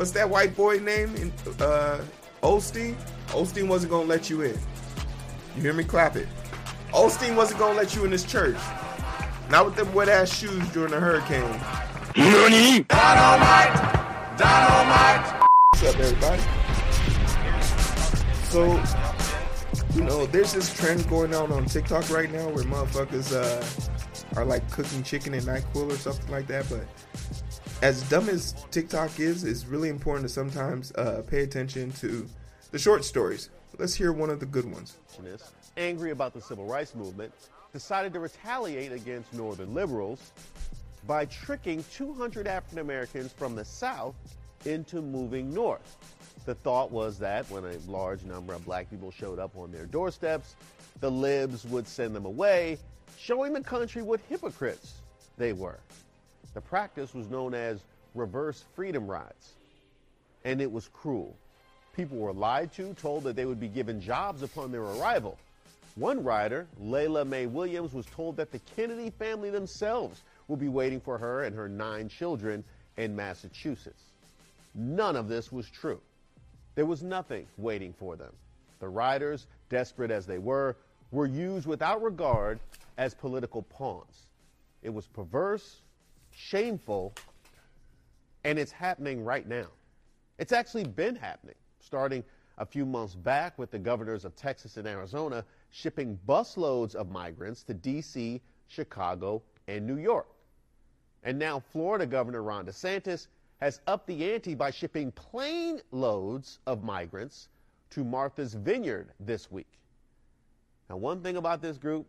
what's that white boy name? In, uh, Osteen. Osteen wasn't gonna let you in. You hear me? Clap it. Osteen wasn't gonna let you in this church. Not with them wet ass shoes during the hurricane. NANI? Dynamite! Dynamite! What's up, everybody? So, you know, there's this trend going on on TikTok right now where motherfuckers uh, are like cooking chicken in NyQuil or something like that. But as dumb as TikTok is, it's really important to sometimes uh, pay attention to the short stories. Let's hear one of the good ones. Angry about the civil rights movement, decided to retaliate against Northern liberals by tricking 200 African Americans from the South into moving north. The thought was that when a large number of black people showed up on their doorsteps, the libs would send them away, showing the country what hypocrites they were. The practice was known as reverse freedom rides, and it was cruel. People were lied to, told that they would be given jobs upon their arrival. One rider, Layla Mae Williams, was told that the Kennedy family themselves will be waiting for her and her nine children in Massachusetts. None of this was true. There was nothing waiting for them. The riders, desperate as they were, were used without regard as political pawns. It was perverse, shameful, and it's happening right now. It's actually been happening, starting a few months back with the governors of Texas and Arizona shipping busloads of migrants to D.C., Chicago, and New York. And now Florida Governor Ron DeSantis has upped the ante by shipping plane loads of migrants to Martha's Vineyard this week. Now, one thing about this group,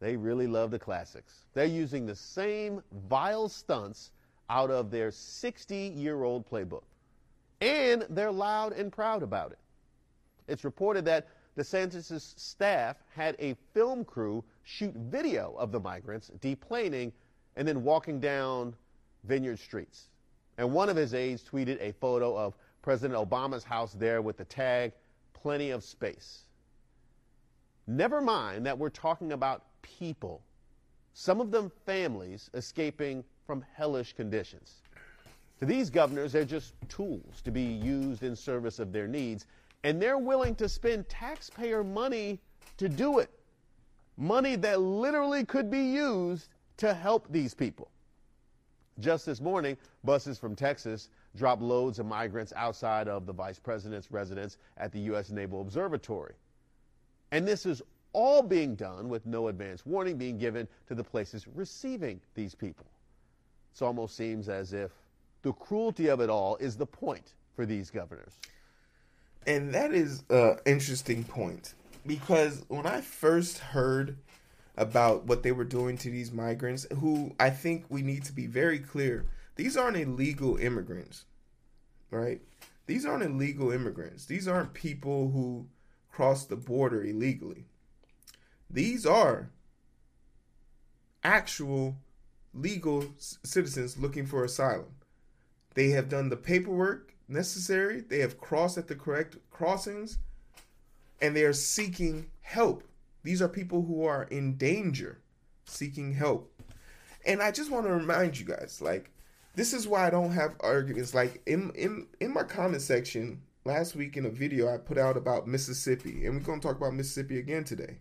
they really love the classics. They're using the same vile stunts out of their 60 year old playbook. And they're loud and proud about it. It's reported that DeSantis' staff had a film crew shoot video of the migrants deplaning and then walking down Vineyard streets. And one of his aides tweeted a photo of President Obama's house there with the tag, plenty of space. Never mind that we're talking about people, some of them families escaping from hellish conditions. To these governors, they're just tools to be used in service of their needs, and they're willing to spend taxpayer money to do it. Money that literally could be used to help these people. Just this morning, buses from Texas dropped loads of migrants outside of the vice president's residence at the U.S. Naval Observatory. And this is all being done with no advance warning being given to the places receiving these people. It almost seems as if the cruelty of it all is the point for these governors. And that is an interesting point because when I first heard about what they were doing to these migrants, who I think we need to be very clear these aren't illegal immigrants, right? These aren't illegal immigrants. These aren't people who cross the border illegally. These are actual legal citizens looking for asylum. They have done the paperwork necessary, they have crossed at the correct crossings, and they are seeking help. These are people who are in danger, seeking help. And I just want to remind you guys like, this is why I don't have arguments. Like, in, in, in my comment section last week in a video I put out about Mississippi, and we're going to talk about Mississippi again today.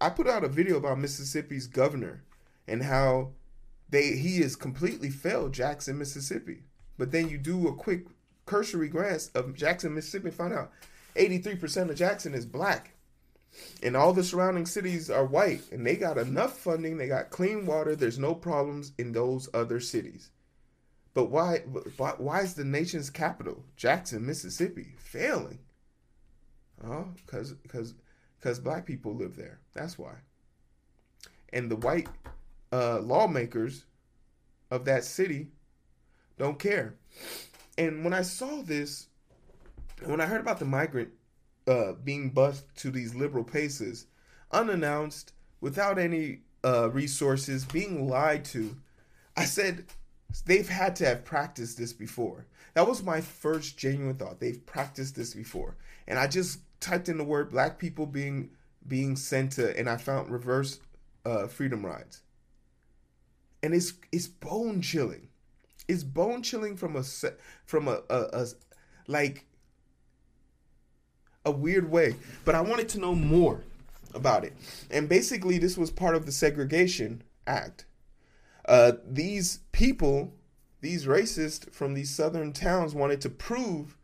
I put out a video about Mississippi's governor and how they he has completely failed Jackson, Mississippi. But then you do a quick cursory glance of Jackson, Mississippi, find out 83% of Jackson is black. And all the surrounding cities are white. And they got enough funding, they got clean water, there's no problems in those other cities. But why why, why is the nation's capital, Jackson, Mississippi, failing? Oh, because because because black people live there. That's why. And the white uh, lawmakers of that city don't care. And when I saw this, when I heard about the migrant uh, being bused to these liberal paces, unannounced, without any uh, resources, being lied to, I said, they've had to have practiced this before. That was my first genuine thought. They've practiced this before. And I just typed in the word black people being being sent to and I found reverse uh, freedom rides. And it's it's bone chilling. it's bone chilling from a from a, a, a like a weird way. But I wanted to know more about it. And basically, this was part of the Segregation Act. Uh, these people, these racists from these southern towns, wanted to prove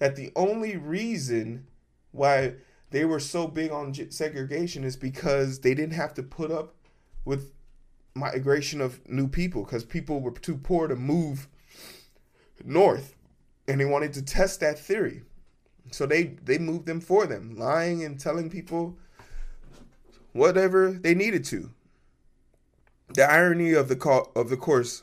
that the only reason why they were so big on segregation is because they didn't have to put up with migration of new people because people were too poor to move north and they wanted to test that theory. So they they moved them for them lying and telling people whatever they needed to the irony of the call, of the course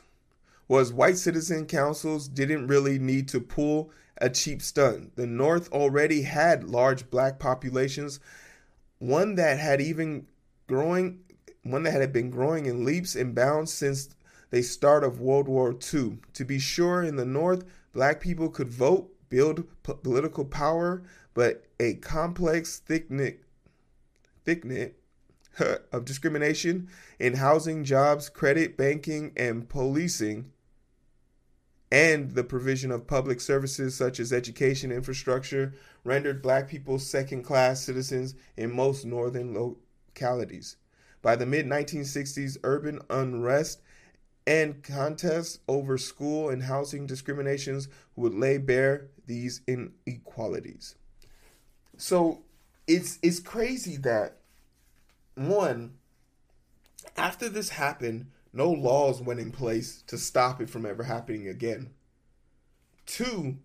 was white citizen councils didn't really need to pull a cheap stunt. The North already had large black populations, one that had even growing, one that had been growing in leaps and bounds since the start of World War II. To be sure, in the North, black people could vote, build p- political power, but a complex, thick knit, thick knit of discrimination in housing, jobs, credit, banking, and policing and the provision of public services such as education infrastructure rendered black people second class citizens in most northern localities. By the mid 1960s, urban unrest and contests over school and housing discriminations would lay bare these inequalities. So it's it's crazy that one after this happened, no laws went in place to stop it from ever happening again. Two,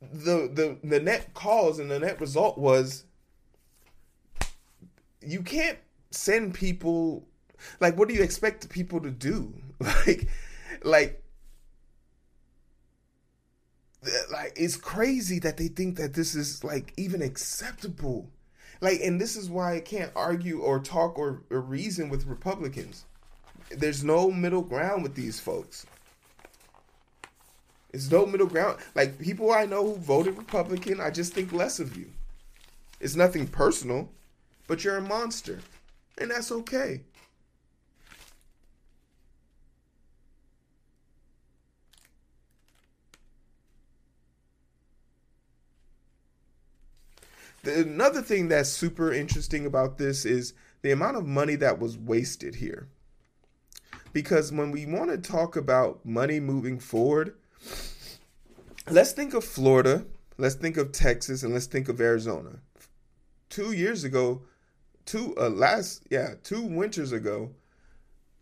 the the the net cause and the net result was you can't send people like what do you expect people to do like like like it's crazy that they think that this is like even acceptable like, and this is why I can't argue or talk or, or reason with Republicans. There's no middle ground with these folks. It's no middle ground. Like people I know who voted Republican, I just think less of you. It's nothing personal, but you're a monster. And that's okay. The, another thing that's super interesting about this is the amount of money that was wasted here. Because when we want to talk about money moving forward, let's think of Florida, let's think of Texas, and let's think of Arizona. Two years ago, two uh, last yeah, two winters ago,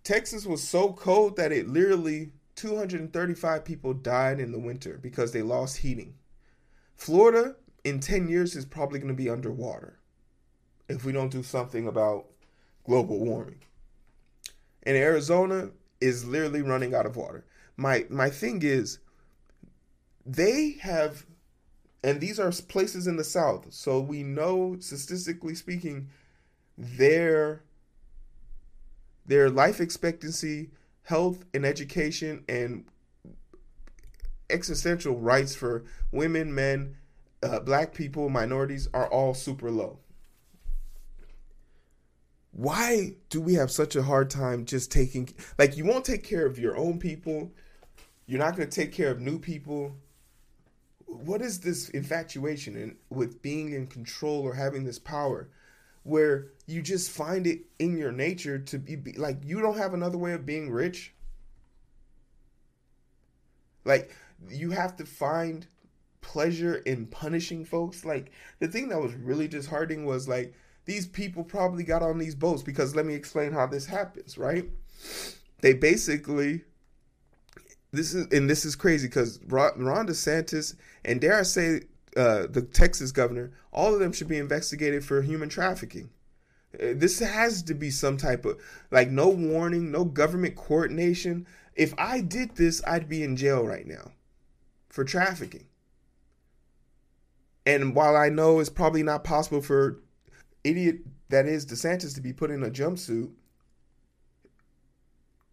Texas was so cold that it literally 235 people died in the winter because they lost heating. Florida in 10 years is probably going to be underwater if we don't do something about global warming. And Arizona is literally running out of water. My my thing is they have and these are places in the south. So we know statistically speaking their their life expectancy, health and education and existential rights for women, men, uh, black people, minorities are all super low. Why do we have such a hard time just taking like you won't take care of your own people? You're not going to take care of new people. What is this infatuation and with being in control or having this power where you just find it in your nature to be, be like you don't have another way of being rich? Like you have to find pleasure in punishing folks. Like the thing that was really disheartening was like these people probably got on these boats because let me explain how this happens, right? They basically this is and this is crazy because Ron DeSantis and dare I say uh, the Texas governor, all of them should be investigated for human trafficking. Uh, this has to be some type of like no warning, no government coordination. If I did this, I'd be in jail right now for trafficking. And while I know it's probably not possible for idiot that is DeSantis to be put in a jumpsuit,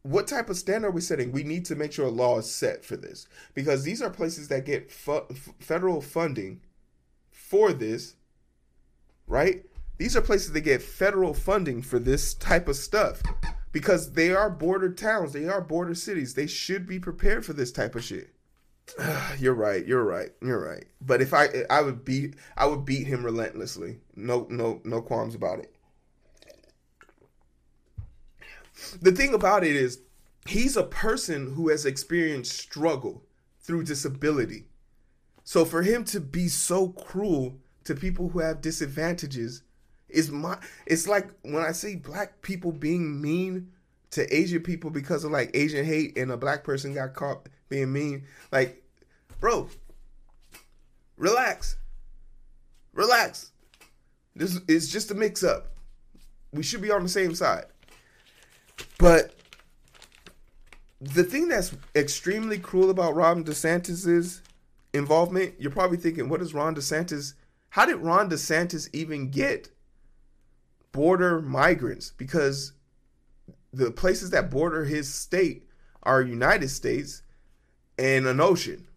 what type of standard are we setting? We need to make sure a law is set for this because these are places that get fu- federal funding for this, right? These are places that get federal funding for this type of stuff. because they are border towns, they are border cities. They should be prepared for this type of shit. you're right. You're right. You're right. But if I I would beat I would beat him relentlessly. No no no qualms about it. The thing about it is he's a person who has experienced struggle through disability. So for him to be so cruel to people who have disadvantages is my it's like when I see black people being mean to Asian people because of like Asian hate and a black person got caught being mean. Like, bro, relax. Relax. This is just a mix up. We should be on the same side. But the thing that's extremely cruel about Ron DeSantis's involvement, you're probably thinking, what is Ron DeSantis? How did Ron DeSantis even get border migrants? Because the places that border his state are United States and an ocean.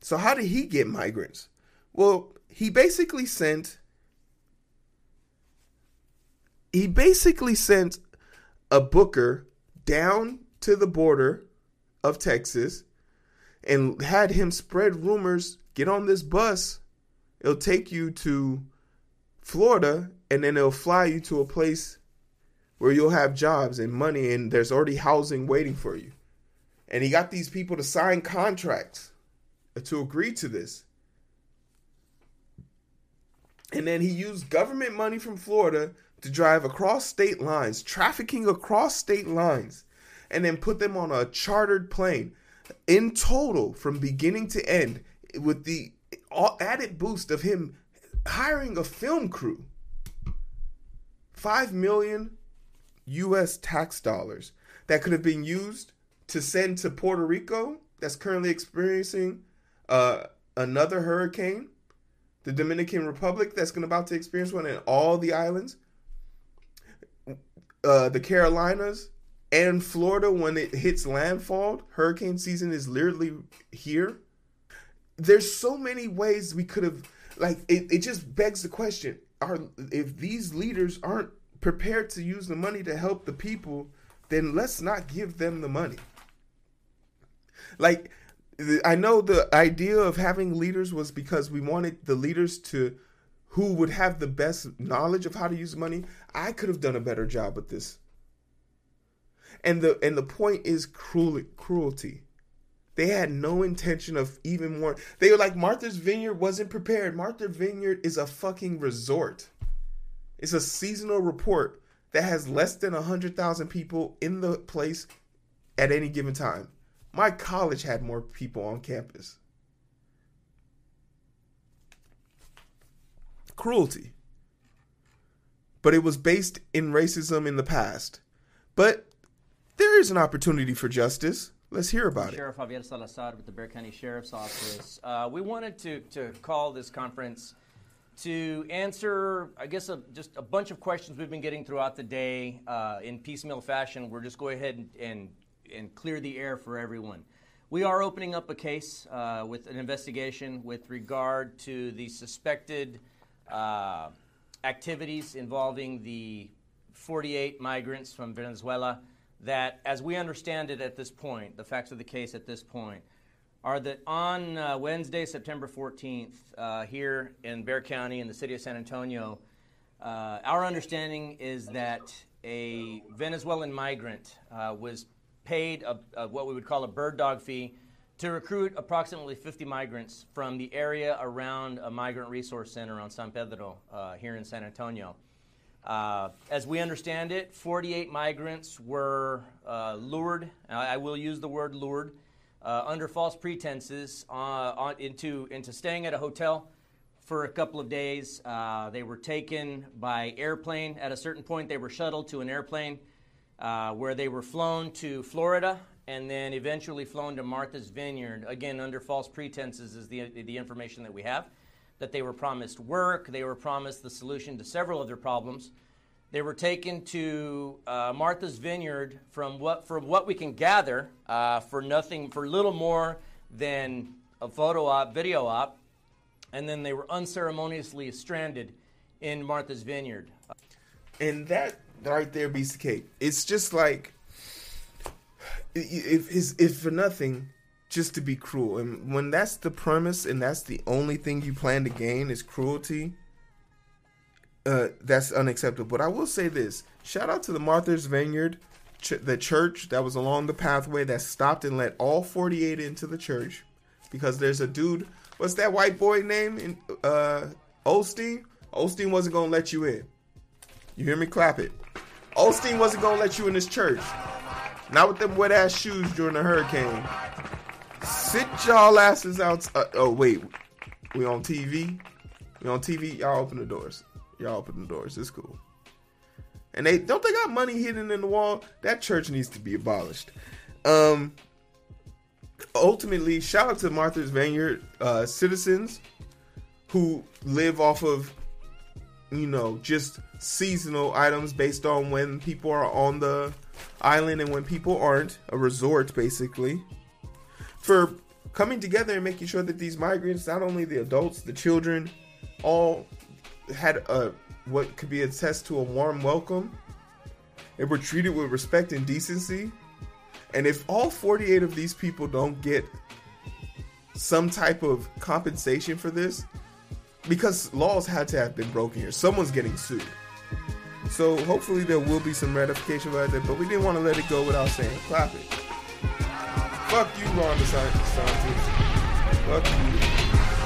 So how did he get migrants? Well, he basically sent he basically sent a booker down to the border of Texas and had him spread rumors, get on this bus, it'll take you to Florida and then it'll fly you to a place where you'll have jobs and money and there's already housing waiting for you. And he got these people to sign contracts to agree to this. And then he used government money from Florida to drive across state lines, trafficking across state lines, and then put them on a chartered plane. In total, from beginning to end, with the added boost of him hiring a film crew. Five million US tax dollars that could have been used to send to Puerto Rico, that's currently experiencing uh, another hurricane, the Dominican Republic, that's going about to experience one, and all the islands, uh, the Carolinas, and Florida when it hits landfall. Hurricane season is literally here. There's so many ways we could have, like, it, it just begs the question: Are if these leaders aren't prepared to use the money to help the people, then let's not give them the money. Like, I know the idea of having leaders was because we wanted the leaders to who would have the best knowledge of how to use money. I could have done a better job with this. And the and the point is cruel, cruelty. They had no intention of even more. They were like Martha's Vineyard wasn't prepared. Martha's Vineyard is a fucking resort. It's a seasonal report that has less than 100,000 people in the place at any given time. My college had more people on campus. Cruelty. But it was based in racism in the past. But there is an opportunity for justice. Let's hear about Sheriff it. Sheriff Javier Salazar with the Bexar County Sheriff's Office. Uh, we wanted to, to call this conference to answer, I guess, a, just a bunch of questions we've been getting throughout the day uh, in piecemeal fashion. We're just going ahead and, and, and, clear the air for everyone. We are opening up a case uh, with an investigation with regard to the suspected uh, activities involving the 48 migrants from Venezuela that, as we understand it at this point, the facts of the case at this point, are that on uh, Wednesday, September 14th, uh, here in Bexar County in the city of San Antonio, uh, our understanding is that a Venezuelan migrant uh, was paid a, a, what we would call a bird dog fee to recruit approximately 50 migrants from the area around a migrant resource center on San Pedro uh, here in San Antonio. Uh, as we understand it, 48 migrants were lured, I will use the word lured, uh, under false pretenses uh, on, into, into staying at a hotel for a couple of days. Uh, they were taken by airplane. At a certain point, they were shuttled to an airplane uh, where they were flown to Florida and then eventually flown to Martha's Vineyard, again, under false pretenses, is the, the information that we have. That they were promised work, they were promised the solution to several of their problems. They were taken to uh, Martha's Vineyard from what, from what we can gather uh, for nothing, for little more than a photo op, video op, and then they were unceremoniously stranded in Martha's Vineyard. And that right there beats the cake. It's just like if if, if for nothing, just to be cruel. And when that's the premise and that's the only thing you plan to gain is cruelty, uh, that's unacceptable. But I will say this: shout out to the Martha's Vineyard, ch- the church that was along the pathway that stopped and let all 48 into the church because there's a dude. What's that white boy name? In, uh, Osteen. Osteen wasn't gonna let you in. You hear me? Clap it. Osteen wasn't gonna let you in his church. Not with them wet ass shoes during the hurricane. Sit y'all asses out. Uh, oh wait, we on TV. We on TV. Y'all open the doors. Y'all open the doors. It's cool. And they don't they got money hidden in the wall. That church needs to be abolished. Um. Ultimately, shout out to Martha's Vineyard uh, citizens who live off of, you know, just seasonal items based on when people are on the island and when people aren't. A resort, basically for coming together and making sure that these migrants, not only the adults, the children, all had a what could be a test to a warm welcome and were treated with respect and decency. And if all 48 of these people don't get some type of compensation for this, because laws had to have been broken here, someone's getting sued. So hopefully there will be some ratification about that, but we didn't want to let it go without saying clap it. Fuck you, Ron DeSantis. Fuck you.